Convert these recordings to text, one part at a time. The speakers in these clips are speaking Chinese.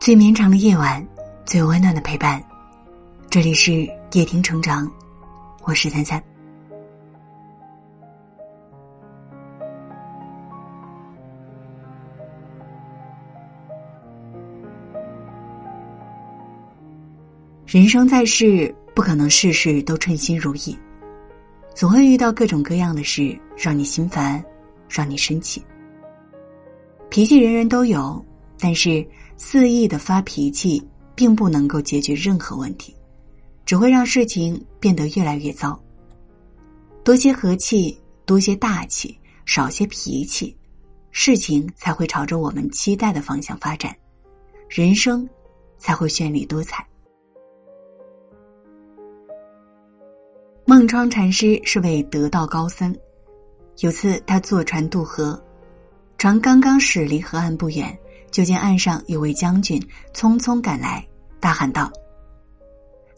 最绵长的夜晚，最温暖的陪伴。这里是夜听成长，我是三三。人生在世，不可能事事都称心如意，总会遇到各种各样的事，让你心烦，让你生气。脾气人人都有，但是肆意的发脾气，并不能够解决任何问题，只会让事情变得越来越糟。多些和气，多些大气，少些脾气，事情才会朝着我们期待的方向发展，人生才会绚丽多彩。孟窗禅师是位得道高僧。有次他坐船渡河，船刚刚驶离河岸不远，就见岸上有位将军匆匆赶来，大喊道：“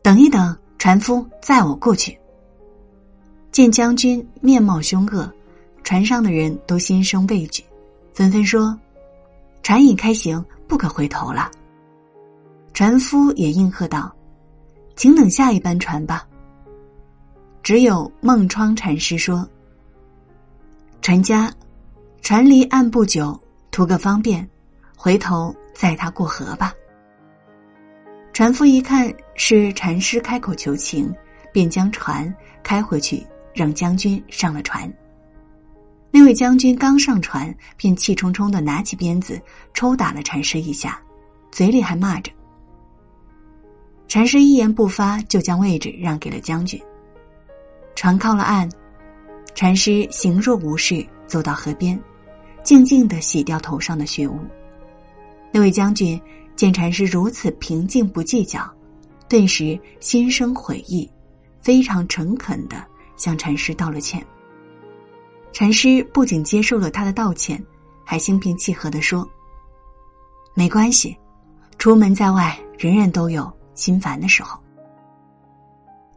等一等，船夫，载我过去。”见将军面貌凶恶，船上的人都心生畏惧，纷纷说：“船已开行，不可回头了。”船夫也应和道：“请等下一班船吧。”只有孟窗禅师说：“船家，船离岸不久，图个方便，回头载他过河吧。”船夫一看是禅师开口求情，便将船开回去，让将军上了船。那位将军刚上船，便气冲冲的拿起鞭子抽打了禅师一下，嘴里还骂着。禅师一言不发，就将位置让给了将军。船靠了岸，禅师行若无事，走到河边，静静的洗掉头上的血污。那位将军见禅师如此平静不计较，顿时心生悔意，非常诚恳的向禅师道了歉。禅师不仅接受了他的道歉，还心平气和的说：“没关系，出门在外，人人都有心烦的时候。”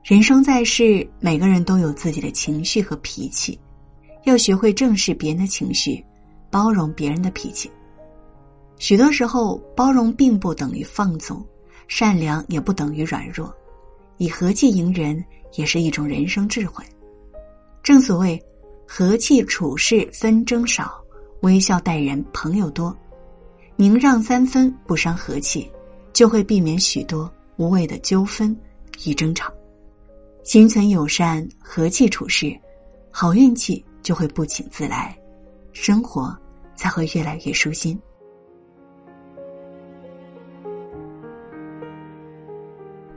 人生在世，每个人都有自己的情绪和脾气，要学会正视别人的情绪，包容别人的脾气。许多时候，包容并不等于放纵，善良也不等于软弱，以和气迎人也是一种人生智慧。正所谓，和气处事纷争少，微笑待人朋友多。宁让三分，不伤和气，就会避免许多无谓的纠纷与争吵。心存友善，和气处事，好运气就会不请自来，生活才会越来越舒心。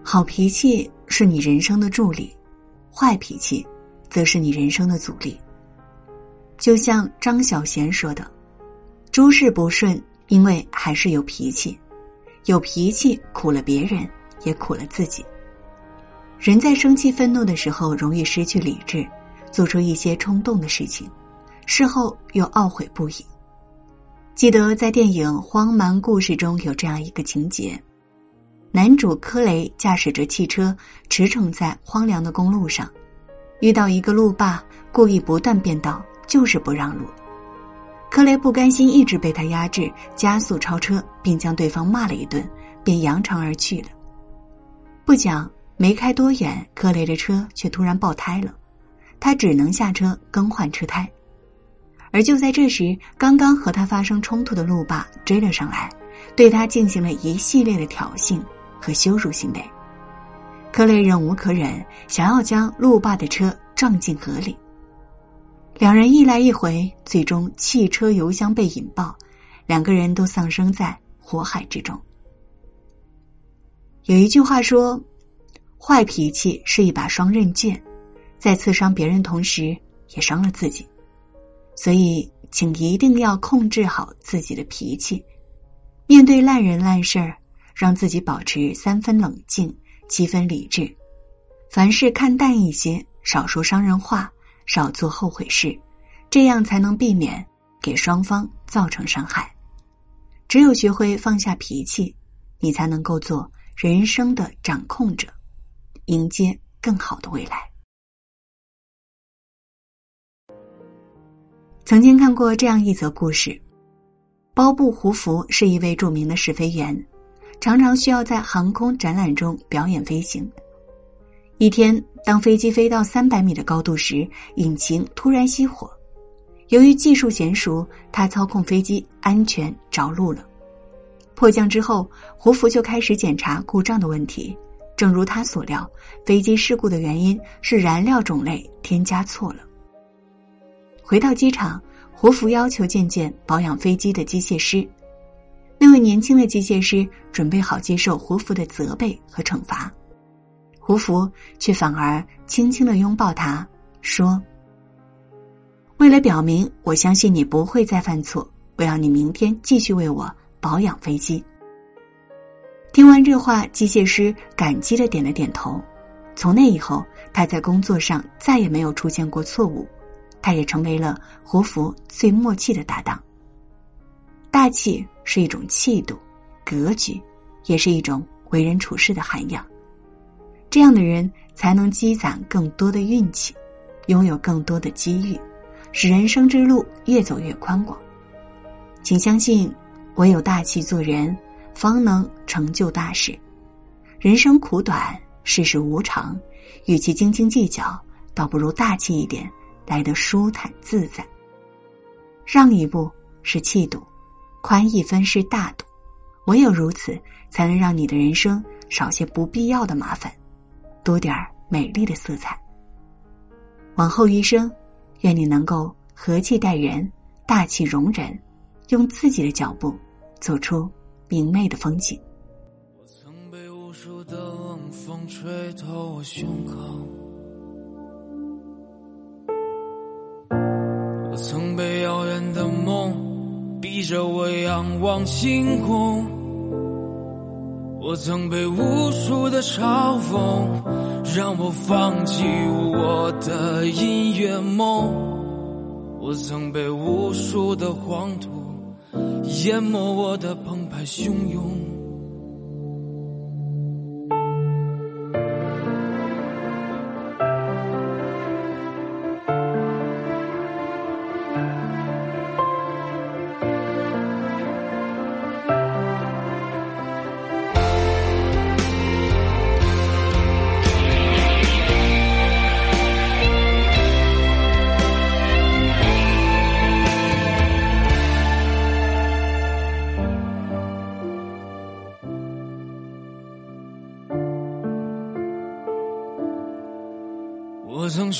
好脾气是你人生的助力，坏脾气则是你人生的阻力。就像张小娴说的：“诸事不顺，因为还是有脾气，有脾气苦了别人，也苦了自己。”人在生气、愤怒的时候，容易失去理智，做出一些冲动的事情，事后又懊悔不已。记得在电影《荒蛮故事》中有这样一个情节：男主科雷驾驶着汽车驰骋在荒凉的公路上，遇到一个路霸，故意不断变道，就是不让路。科雷不甘心一直被他压制，加速超车，并将对方骂了一顿，便扬长而去了。不讲。没开多远，科雷的车却突然爆胎了，他只能下车更换车胎。而就在这时，刚刚和他发生冲突的路霸追了上来，对他进行了一系列的挑衅和羞辱行为。克雷忍无可忍，想要将路霸的车撞进河里。两人一来一回，最终汽车油箱被引爆，两个人都丧生在火海之中。有一句话说。坏脾气是一把双刃剑，在刺伤别人同时，也伤了自己。所以，请一定要控制好自己的脾气。面对烂人烂事儿，让自己保持三分冷静，七分理智。凡事看淡一些，少说伤人话，少做后悔事，这样才能避免给双方造成伤害。只有学会放下脾气，你才能够做人生的掌控者。迎接更好的未来。曾经看过这样一则故事：包布胡福是一位著名的试飞员，常常需要在航空展览中表演飞行。一天，当飞机飞到三百米的高度时，引擎突然熄火。由于技术娴熟，他操控飞机安全着陆了。迫降之后，胡福就开始检查故障的问题。正如他所料，飞机事故的原因是燃料种类添加错了。回到机场。胡福要求见见保养飞机的机械师，那位年轻的机械师准备好接受胡福的责备和惩罚，胡福却反而轻轻的拥抱他，说：“为了表明我相信你不会再犯错，我要你明天继续为我保养飞机。”听完这话，机械师感激的点了点头。从那以后，他在工作上再也没有出现过错误。他也成为了胡服最默契的搭档。大气是一种气度，格局也是一种为人处事的涵养。这样的人才能积攒更多的运气，拥有更多的机遇，使人生之路越走越宽广。请相信，唯有大气做人，方能成就大事。人生苦短，世事无常，与其斤斤计较，倒不如大气一点。来得舒坦自在。让一步是气度，宽一分是大度。唯有如此，才能让你的人生少些不必要的麻烦，多点儿美丽的色彩。往后余生，愿你能够和气待人，大气容人，用自己的脚步走出明媚的风景。我曾被无数的冷风吹透我胸口。我曾被遥远的梦逼着我仰望星空，我曾被无数的嘲讽让我放弃我的音乐梦，我曾被无数的黄土淹没我的澎湃汹涌。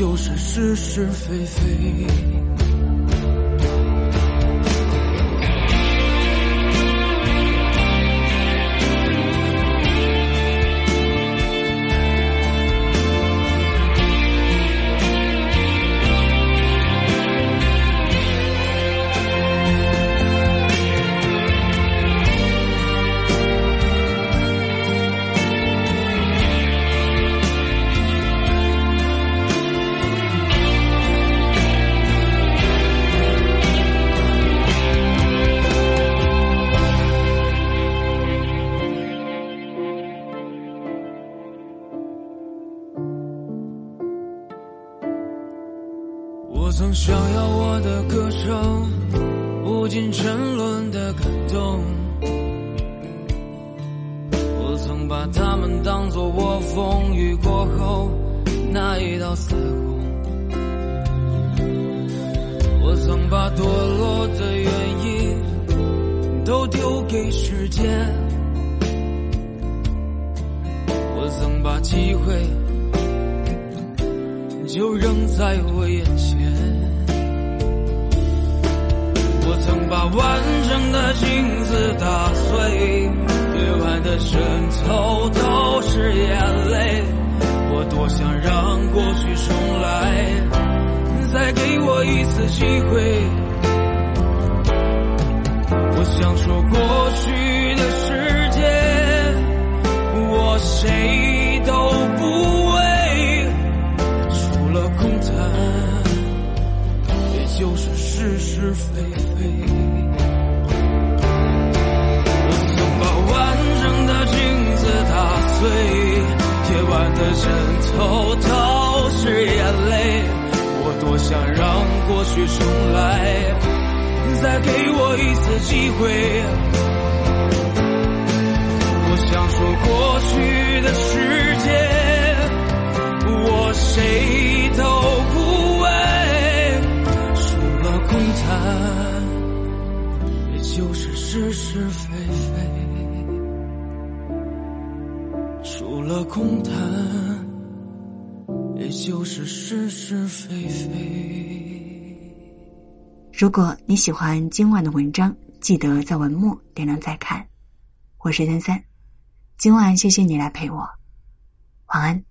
就是是是非非。他们当作我风雨过后那一道彩虹，我曾把堕落的原因都丢给时间。我曾把机会就扔在我眼前，我曾把完整的镜子打碎，的深透都是眼泪。我多想让过去重来，再给我一次机会。我想说，过去想让过去重来。再给我一次机会，我想说过去的世界，我谁都不为，除了空谈，也就是是是非非，除了空谈，就是是是非非。如果你喜欢今晚的文章，记得在文末点亮再看。我是三三，今晚谢谢你来陪我，晚安。